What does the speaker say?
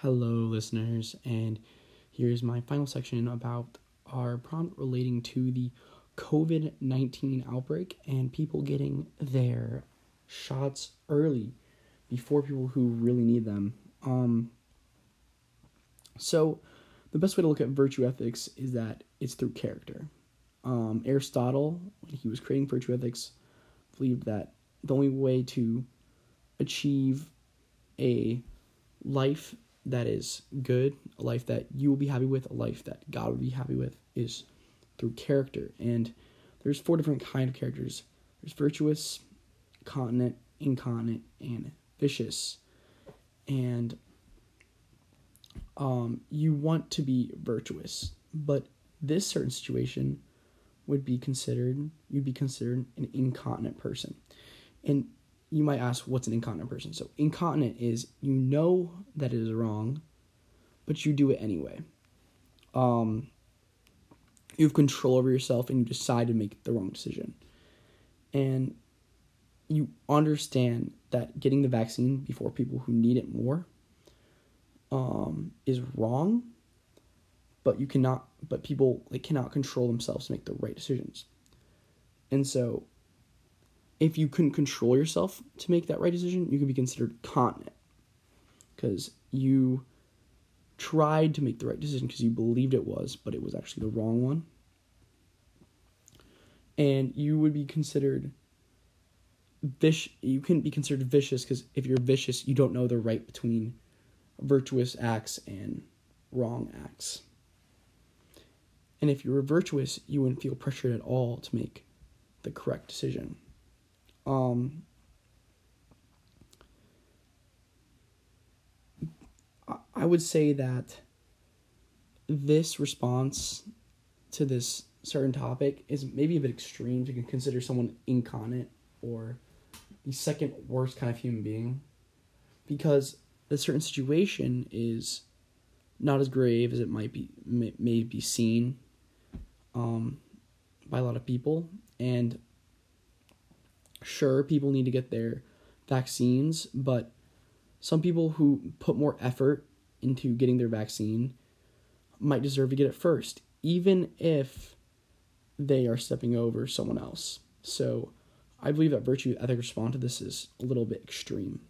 Hello, listeners, and here's my final section about our prompt relating to the COVID 19 outbreak and people getting their shots early before people who really need them. Um, so, the best way to look at virtue ethics is that it's through character. Um, Aristotle, when he was creating virtue ethics, believed that the only way to achieve a life that is good, a life that you will be happy with, a life that God would be happy with, is through character. And there's four different kind of characters. There's virtuous, continent, incontinent, and vicious. And um, you want to be virtuous, but this certain situation would be considered you'd be considered an incontinent person. And you might ask, what's an incontinent person? So, incontinent is you know that it is wrong, but you do it anyway. Um, you have control over yourself and you decide to make the wrong decision. And you understand that getting the vaccine before people who need it more um, is wrong, but you cannot, but people like cannot control themselves to make the right decisions. And so if you couldn't control yourself to make that right decision, you could be considered continent because you tried to make the right decision because you believed it was, but it was actually the wrong one. And you would be considered vicious. You couldn't be considered vicious because if you're vicious, you don't know the right between virtuous acts and wrong acts. And if you were virtuous, you wouldn't feel pressured at all to make the correct decision. Um, I would say that this response to this certain topic is maybe a bit extreme to consider someone incontinent or the second worst kind of human being because the certain situation is not as grave as it might be may, may be seen um, by a lot of people. And sure people need to get their vaccines, but some people who put more effort into getting their vaccine might deserve to get it first, even if they are stepping over someone else. So I believe that virtue ethic response to this is a little bit extreme.